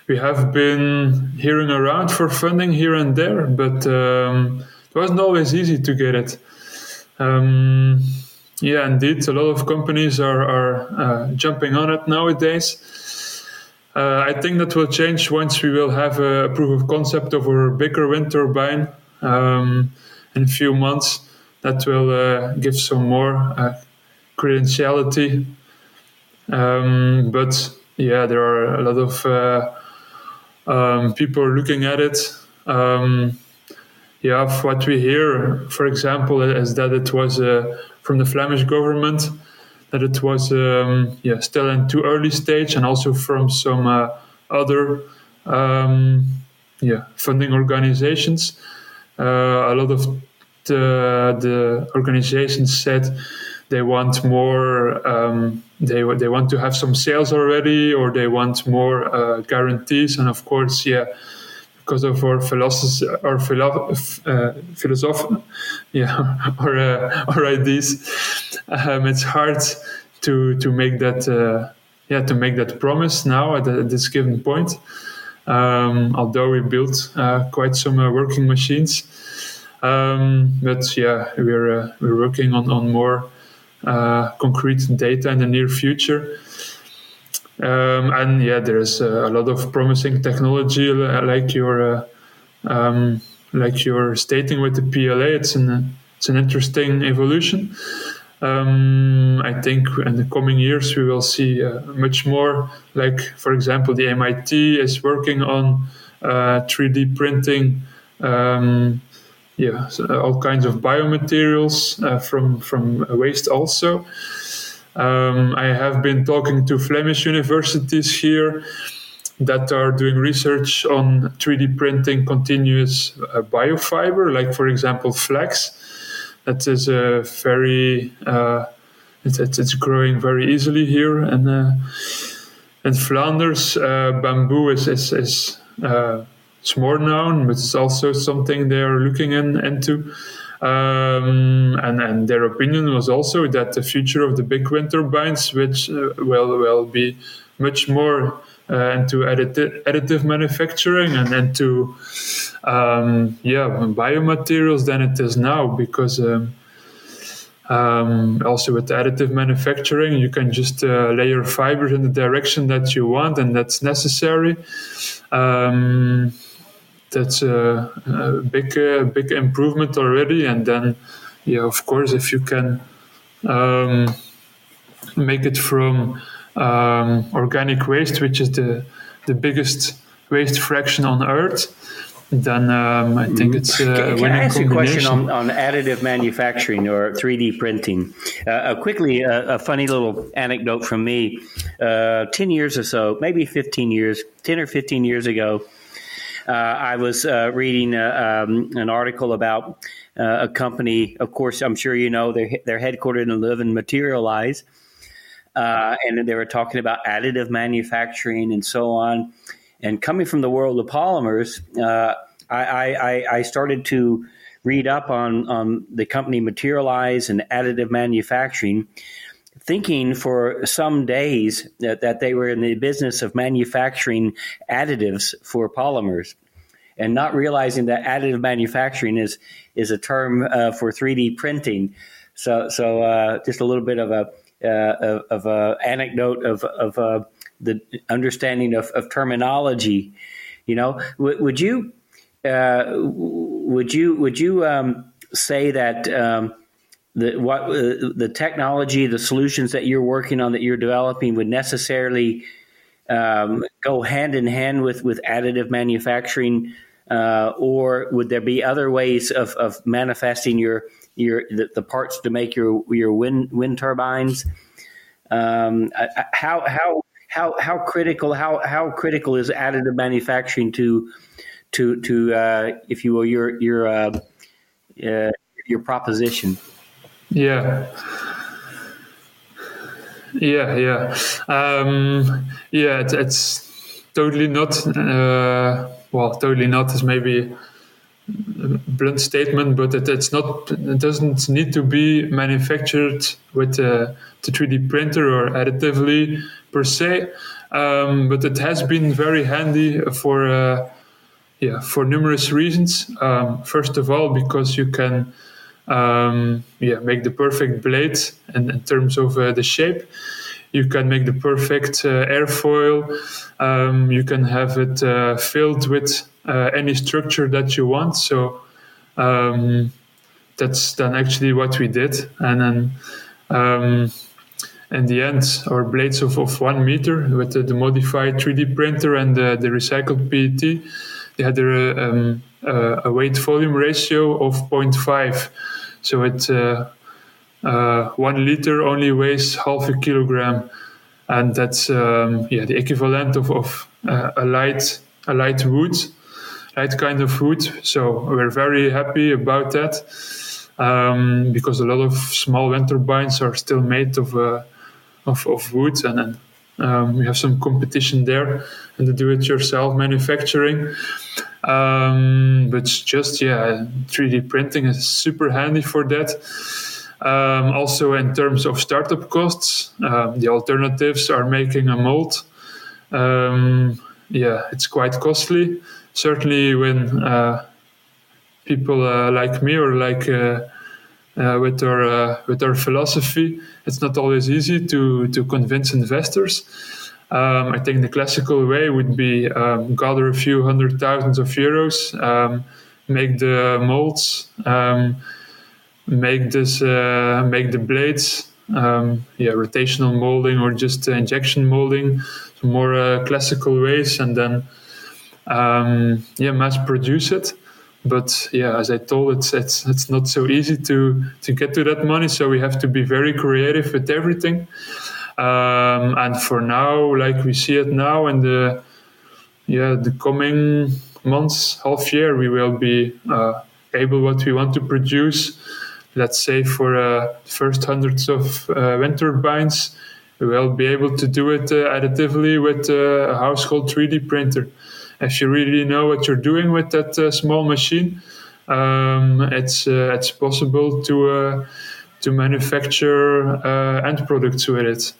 we have been hearing around for funding here and there, but um, it wasn't always easy to get it. Um, yeah, indeed, a lot of companies are, are uh, jumping on it nowadays. Uh, I think that will change once we will have a proof of concept of our bigger wind turbine um, in a few months. That will uh, give some more uh, credentiality um, but yeah, there are a lot of uh, um, people looking at it. Um, yeah, what we hear, for example, is that it was uh, from the Flemish government that it was um, yeah still in too early stage, and also from some uh, other um, yeah funding organizations. Uh, a lot of the the organizations said they want more um, they they want to have some sales already or they want more uh, guarantees. And of course yeah because of our philosophy our philo- uh, philosophy yeah our uh, our ideas um, it's hard to to make that uh, yeah to make that promise now at, at this given point. Um, although we built uh, quite some uh, working machines. Um, but yeah we're we're working on on more concrete data in the near future. Um, and yeah, there's uh, a lot of promising technology, like you're uh, um, like you're stating with the PLA. It's an it's an interesting evolution. Um, I think in the coming years we will see uh, much more. Like for example, the MIT is working on 3D uh, printing. Um, yeah, so all kinds of biomaterials uh, from from waste also. Um, I have been talking to Flemish universities here that are doing research on 3D printing continuous uh, biofiber, like for example flax. That is a very uh, it's, it's, growing very easily here, and uh, in Flanders, uh, bamboo is is, is uh, it's more known, but it's also something they are looking in, into. Um, and, and their opinion was also that the future of the big wind turbines, which uh, will will be much more uh, into additive, additive manufacturing and into um, yeah biomaterials than it is now, because um, um, also with additive manufacturing, you can just uh, layer fibers in the direction that you want, and that's necessary. Um, that's a, a big uh, big improvement already. And then, yeah, of course, if you can um, make it from um, organic waste, which is the the biggest waste fraction on Earth, then um, I think mm-hmm. it's uh, can, can I ask you a question on, on additive manufacturing or 3D printing? Uh, uh, quickly, uh, a funny little anecdote from me. Uh, 10 years or so, maybe 15 years, 10 or 15 years ago, I was uh, reading uh, um, an article about a company. Of course, I'm sure you know they're they're headquartered in Leuven Materialise, and they were talking about additive manufacturing and so on. And coming from the world of polymers, I, I, I started to read up on, on the company Materialise and additive manufacturing, thinking for some days that, that they were in the business of manufacturing additives for polymers and not realizing that additive manufacturing is is a term uh, for 3D printing. So, so uh, just a little bit of a uh, of, a anecdote of of uh, the understanding of, of terminology. You know, w- would you uh, would you would you um, say that um, the what uh, the technology, the solutions that you're working on, that you're developing, would necessarily um, go hand in hand with with additive manufacturing, uh, or would there be other ways of, of manifesting your your the, the parts to make your your wind wind turbines? Um, how how how how critical how how critical is additive manufacturing to to to uh, if you will your your uh, uh, your proposition? Yeah. Yeah, yeah, um, yeah. It, it's totally not. Uh, well, totally not is maybe a blunt statement, but it, it's not. It doesn't need to be manufactured with a, the 3D printer or additively per se. Um, but it has been very handy for uh, yeah for numerous reasons. Um, first of all, because you can um, yeah, make the perfect blade and in terms of uh, the shape. You can make the perfect uh, airfoil. Um, you can have it uh, filled with uh, any structure that you want. So um, that's then actually what we did. And then um, in the end, our blades of, of one meter with the, the modified 3D printer and the, the recycled PET, they had a, um, a weight volume ratio of 0.5 so it uh, uh, one liter only weighs half a kilogram, and that's um, yeah the equivalent of, of uh, a light a light wood, light kind of wood. So we're very happy about that. Um, because a lot of small wind turbines are still made of uh, of, of wood, and then um, we have some competition there in the do-it-yourself manufacturing. Um, but just yeah, 3D printing is super handy for that. Um, also, in terms of startup costs, um, the alternatives are making a mold. Um, yeah, it's quite costly. Certainly, when uh, people uh, like me or like uh, uh, with our uh, with our philosophy. It's not always easy to to convince investors. Um, I think the classical way would be um, gather a few hundred thousands of euros, um, make the molds, um, make this uh, make the blades, um, yeah, rotational molding or just injection molding, more uh, classical ways, and then um, yeah, mass produce it but yeah, as I told, it's it's it's not so easy to to get to that money. So we have to be very creative with everything. Um, and for now, like we see it now, in the yeah the coming months, half year, we will be uh, able what we want to produce. Let's say for uh, first hundreds of uh, wind turbines, we will be able to do it uh, additively with uh, a household 3D printer if you really know what you're doing with that uh, small machine, um, it's uh, it's possible to to manufacture end products with it.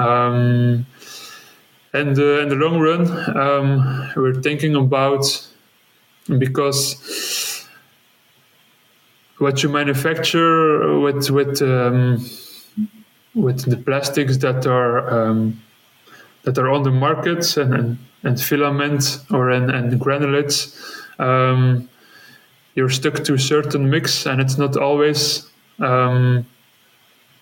Um, and in the long run, um, we're thinking about because what you manufacture with with um, with the plastics that are um, that are on the market and, and and filament or and, and granulates, um, you're stuck to a certain mix, and it's not always um,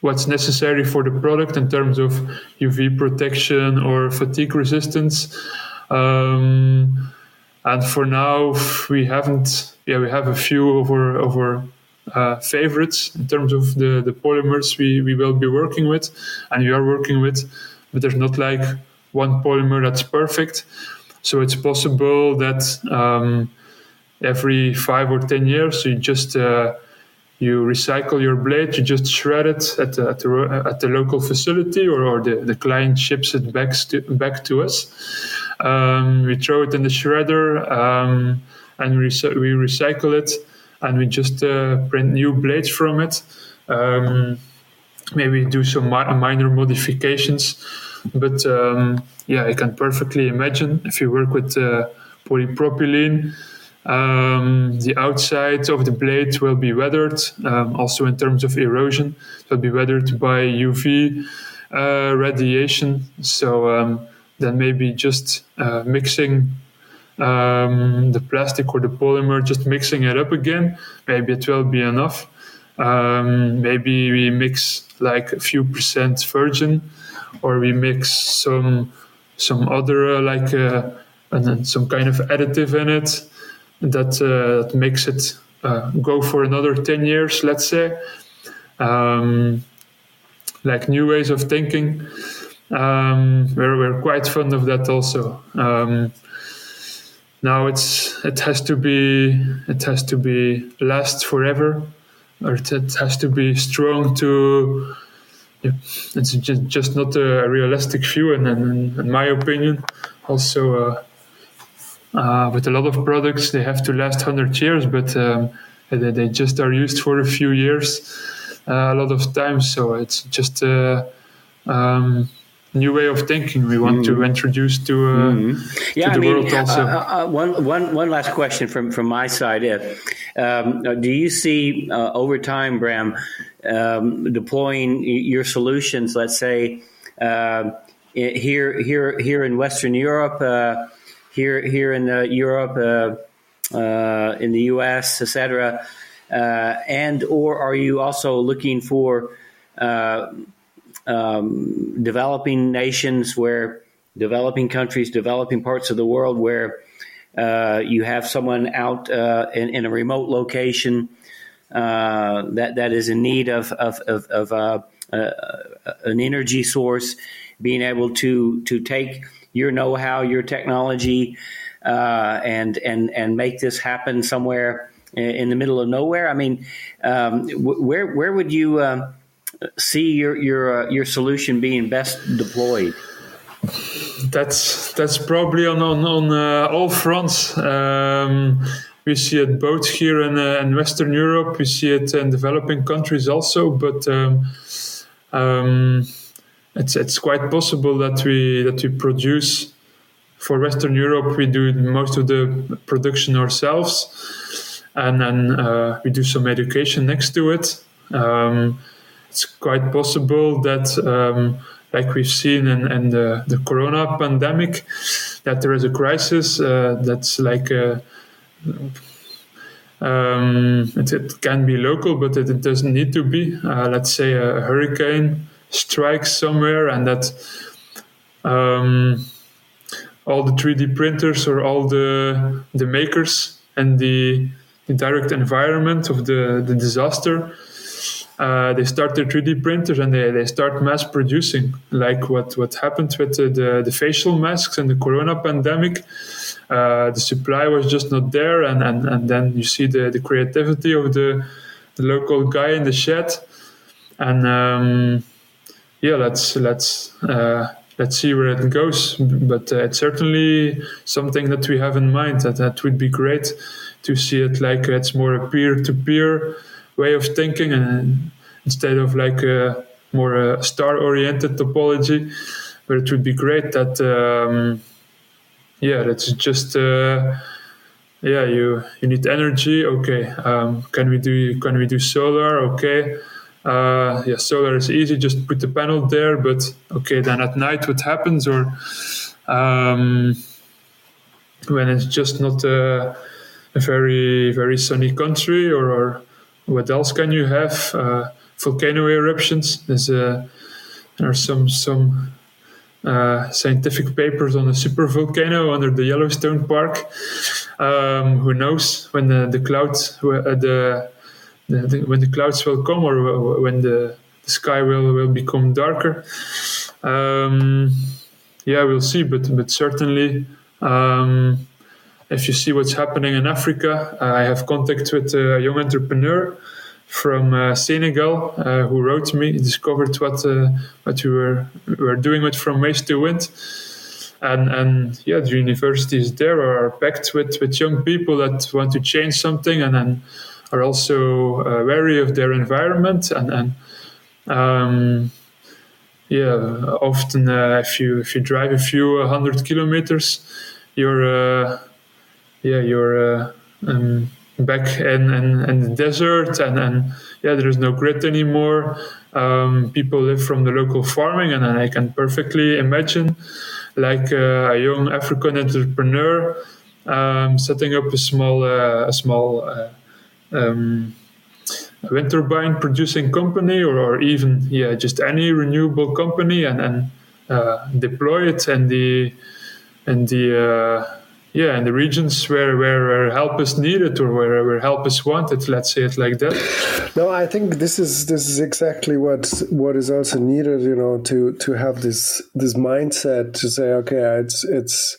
what's necessary for the product in terms of UV protection or fatigue resistance. Um, and for now, we haven't. Yeah, we have a few of our, of our uh, favorites in terms of the, the polymers we, we will be working with, and we are working with. But there's not like one polymer that's perfect. So it's possible that um, every five or ten years you just uh, you recycle your blade, you just shred it at the, at the, at the local facility, or, or the, the client ships it back to, back to us. Um, we throw it in the shredder um, and we, we recycle it, and we just uh, print new blades from it. Um, maybe do some mi- minor modifications but um, yeah, I can perfectly imagine if you work with uh, polypropylene, um, the outside of the blade will be weathered. Um, also, in terms of erosion, it will be weathered by UV uh, radiation. So um, then maybe just uh, mixing um, the plastic or the polymer, just mixing it up again, maybe it will be enough. Um, maybe we mix like a few percent virgin or we mix some some other uh, like uh, and then some kind of additive in it that uh, that makes it uh, go for another 10 years let's say. Um, like new ways of thinking. Um, we're, we're quite fond of that also. Um, now it's it has to be it has to be last forever or it, it has to be strong to yeah, it's just, just not a realistic view, and, in my opinion, also uh, uh, with a lot of products, they have to last hundred years, but um, they, they, just are used for a few years uh, a lot of times. So it's just a um, new way of thinking we want mm. to introduce to, uh, mm-hmm. yeah, to the I mean, world also. Uh, uh, one, one, one last question from, from my side. Um, do you see over time, Bram, um, deploying your solutions, let's say uh, here here here in Western Europe, uh, here here in uh, Europe, uh, uh, in the U.S., etc., uh, and or are you also looking for um, developing nations where developing countries, developing parts of the world where you have someone out in, in a remote location uh, that that is in need of of, of, of uh, uh, an energy source, being able to to take your know-how, your technology, uh, and and and make this happen somewhere in the middle of nowhere. I mean, um, where where would you uh, see your your your solution being best deployed? That's that's probably on on, on all fronts. Um, we see it both here in, uh, in Western Europe. We see it in developing countries also, but um, um, it's it's quite possible that we that we produce for Western Europe. We do most of the production ourselves, and then uh, we do some education next to it. Um, it's quite possible that, um, like we've seen in, in the, the, corona pandemic, that there is a crisis uh, that's like a, um, it, it, can be local, but it, it doesn't need to be. Uh, let's say a hurricane strikes somewhere, and that um, all the 3D printers or all the the makers and the, the direct environment of the, the disaster uh, they start their 3D printers and they, they start mass producing, like what, what happened with the, the, the facial masks and the corona pandemic. Uh, the supply was just not there, and, and, and then you see the, the creativity of the, the local guy in the shed. And um, yeah, let's let's uh, let's see where it goes. But uh, it's certainly something that we have in mind. That that would be great to see it like it's more a peer to peer way of thinking, and instead of like a more a star-oriented topology. But it would be great that, um, yeah, that's just. Uh, yeah, you you need energy. Okay, um, can we do can we do solar? Okay, uh, yeah, solar is easy. Just put the panel there. But okay, then at night, what happens? Or um, when it's just not a, a, very very sunny country, or, or what else can you have? Uh, volcano eruptions. There's a, there are some some uh, scientific papers on a super volcano under the Yellowstone Park. Um, who knows when the the clouds uh, the, the, when the clouds will come or when the, the sky will will become darker. Um, yeah, we'll see, but but certainly. Um, if you see what's happening in Africa, I have contact with a young entrepreneur from uh, Senegal uh, who wrote me, discovered what uh, what we were were doing with From Waste to Wind. And, and yeah, the universities there are packed with, with young people that want to change something and then are also uh, wary of their environment and, and um, yeah, often uh, if you if you drive a few hundred kilometers, you're yeah, you're uh, um, back in, in, in, the desert, and, and yeah, there is no grid anymore. Um, people live from the local farming, and, and I can perfectly imagine like uh, a young African entrepreneur um, setting up a small uh, a small uh, um, wind turbine producing company, or, or even yeah, just any renewable company, and and uh, deploy it and the and the uh, yeah, in the regions where, where, where help is needed or where, where help is wanted, let's say it like that. No, I think this is this is exactly what what is also needed, you know, to to have this this mindset to say, okay, it's it's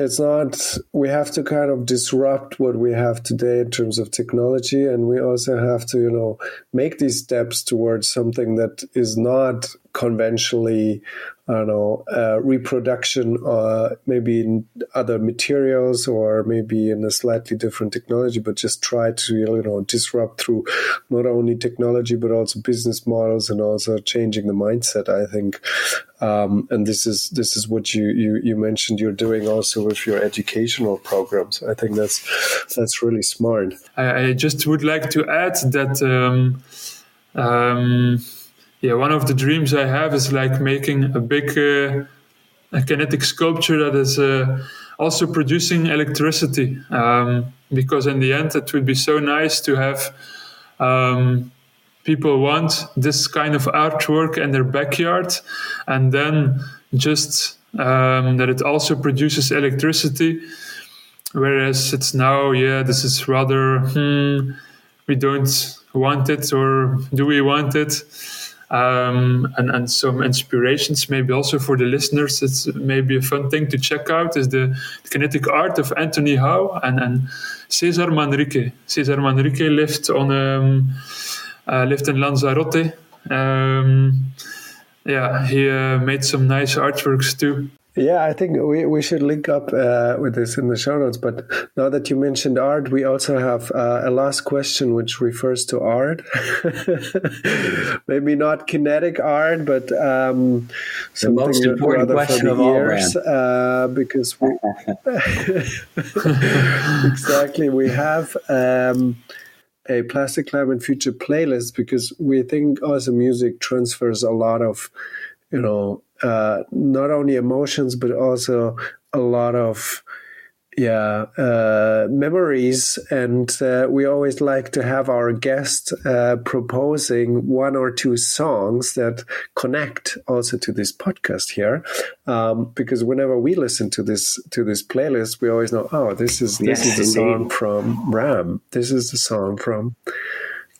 it's not we have to kind of disrupt what we have today in terms of technology and we also have to you know make these steps towards something that is not conventionally I don't know, uh, reproduction, uh, maybe in other materials or maybe in a slightly different technology, but just try to, you know, disrupt through not only technology, but also business models and also changing the mindset, I think. Um, and this is, this is what you, you, you mentioned you're doing also with your educational programs. I think that's, that's really smart. I, I just would like to add that, um, um, yeah, one of the dreams I have is like making a big uh, a kinetic sculpture that is uh, also producing electricity. Um, because in the end, it would be so nice to have um, people want this kind of artwork in their backyard, and then just um, that it also produces electricity. Whereas it's now, yeah, this is rather, hmm, we don't want it, or do we want it? Um, and, and some inspirations maybe also for the listeners. It's maybe a fun thing to check out is the, the kinetic art of Anthony Howe and, and Cesar Manrique. Cesar Manrique lived on um, uh, lived in Lanzarote. Um, yeah, he uh, made some nice artworks too. Yeah, I think we, we should link up uh, with this in the show notes. But now that you mentioned art, we also have uh, a last question which refers to art. Maybe not kinetic art, but um, the most important question of years, all, uh, because we exactly we have. Um, a Plastic Climate Future playlist because we think also music transfers a lot of, you know, uh, not only emotions but also a lot of yeah uh, memories. And uh, we always like to have our guest uh, proposing one or two songs that connect also to this podcast here. Um, because whenever we listen to this to this playlist we always know oh this is this Yes, is the song from Bram. This is the song from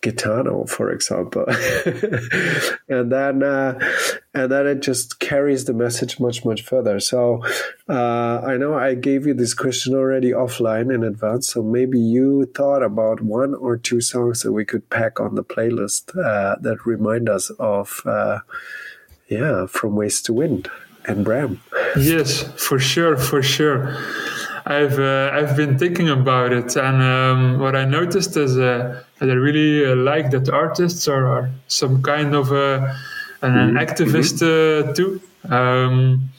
Gitano, for example, and then uh, and then it just carries the message much much further. So uh, I know I gave you this question already offline in advance, so maybe you thought about one or two songs that we could pack on the playlist uh, that remind us of, uh, yeah, from Waste to Wind and Bram. Yes, for sure, for sure. I've uh, I've been thinking about it, and um, what I noticed is uh, that I really uh, like that artists are, are some kind of uh, an, an activist uh, too. Um,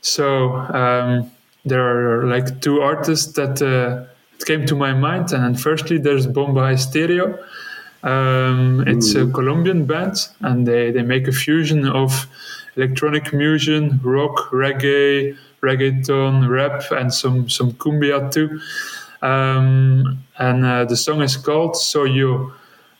so um, there are like two artists that uh, came to my mind, and firstly there's Bomba Stereo. Um, it's a Colombian band, and they, they make a fusion of electronic music, rock, reggae, reggaeton, rap, and some some cumbia too. Um, and uh, the song is called "Soy Yo."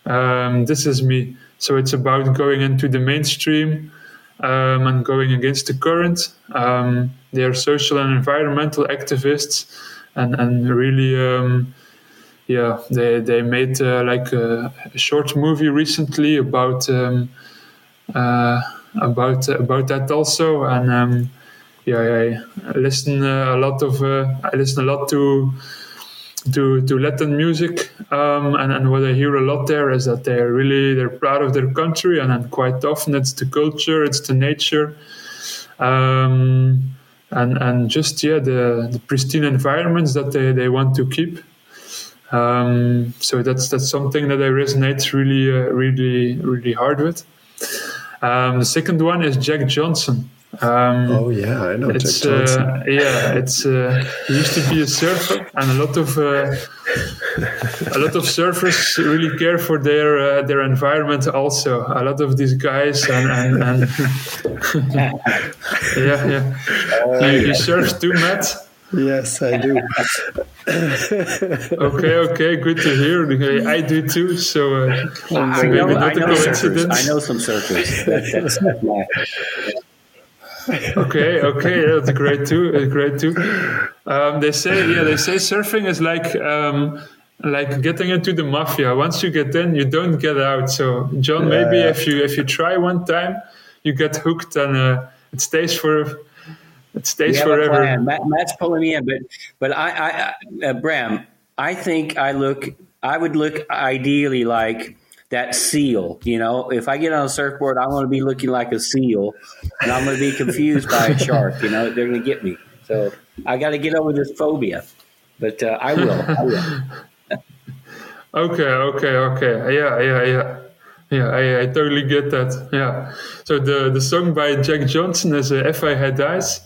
Um, this is me. So it's about going into the mainstream um, and going against the current. Um, they are social and environmental activists, and and really. Um, yeah, they they made uh, like a, a short movie recently about um, uh, about about that also, and yeah, I listen uh, a lot of uh, I listen a lot to to to Latin music, um, and and what I hear a lot there is that they're really they're proud of their country, and then quite often it's the culture, it's the nature. Um, and, and just yeah the, the pristine environments that they, they want to keep um, so that's that's something that I resonate really uh, really really hard with. Um, the second one is Jack Johnson. Um, Oh yeah, I know it's Johnson. uh, yeah, it's uh, he used to be a surfer, and a lot of uh, a lot of surfers really care for their uh, their environment. Also, a lot of these guys and and, and yeah yeah, you, you surf too, Matt. yes, I do. Okay, okay, good to hear. I do too. So uh, I maybe know, not I a know surfers. coincidence. I know some surfers. That, that's, okay, okay, that's great too. That's great too. Um, they say, yeah, they say surfing is like um, like getting into the mafia. Once you get in, you don't get out. So, John, maybe Yeah. if you if you try one time, you get hooked, and uh, it stays for it stays a forever. Matt, Matt's pulling me in, but but I, I, I uh, Bram, I think I look, I would look ideally like that seal. You know, if I get on a surfboard, I'm going to be looking like a seal, and I'm going to be confused by a shark. You know, they're going to get me. So I got to get over this phobia. But uh, I will. I will. Okay, okay, okay. Yeah, yeah, yeah. Yeah, I, I totally get that. Yeah. So the, the song by Jack Johnson is uh, If I Had Eyes.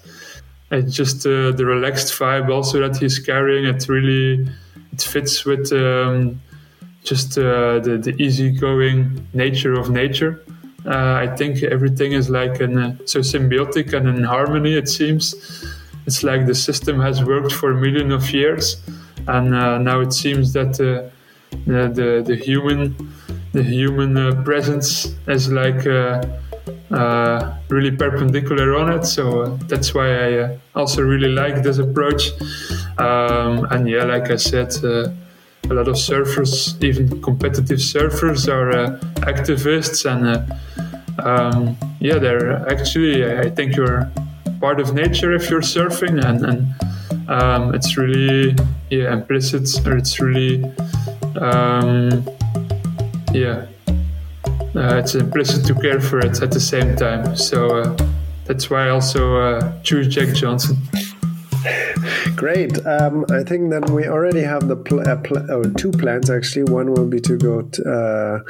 It's just uh, the relaxed vibe also that he's carrying. It really it fits with um, just uh, the, the easygoing nature of nature. Uh, I think everything is like an, uh, so symbiotic and in harmony, it seems. It's like the system has worked for a million of years. And uh, now it seems that uh, the, the, the human the human uh, presence is like really perpendicular on it. So that's why I also really like this approach. Um, and yeah, like I said, a lot of surfers, even competitive surfers, are uh, activists, and uh, um, yeah, they're actually. I think you're part of nature if you're surfing, and, and um, it's really yeah implicit, or it's really um, yeah, uh, it's implicit to care for it at the same time. So uh, that's why I also uh, choose Jack Johnson. Great. Um, I think then we already have the pl- uh, pl- two plans actually. One will be to go t- uh,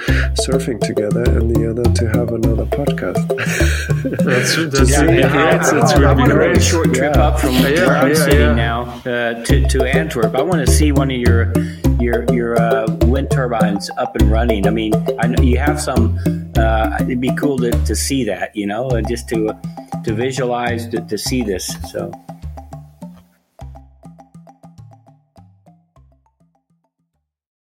surfing together, and the other to have another podcast. That's that's Yeah, really yeah, great. I- That's I- I want to make a great. short trip Yeah. up from Yeah, where I'm yeah, sitting yeah. now uh, to, to Antwerp. I want to see one of your your your uh, wind turbines up and running. I mean, I know you have some. Uh, it'd be cool to, to see that, you know, and just to to visualize to, to see this. So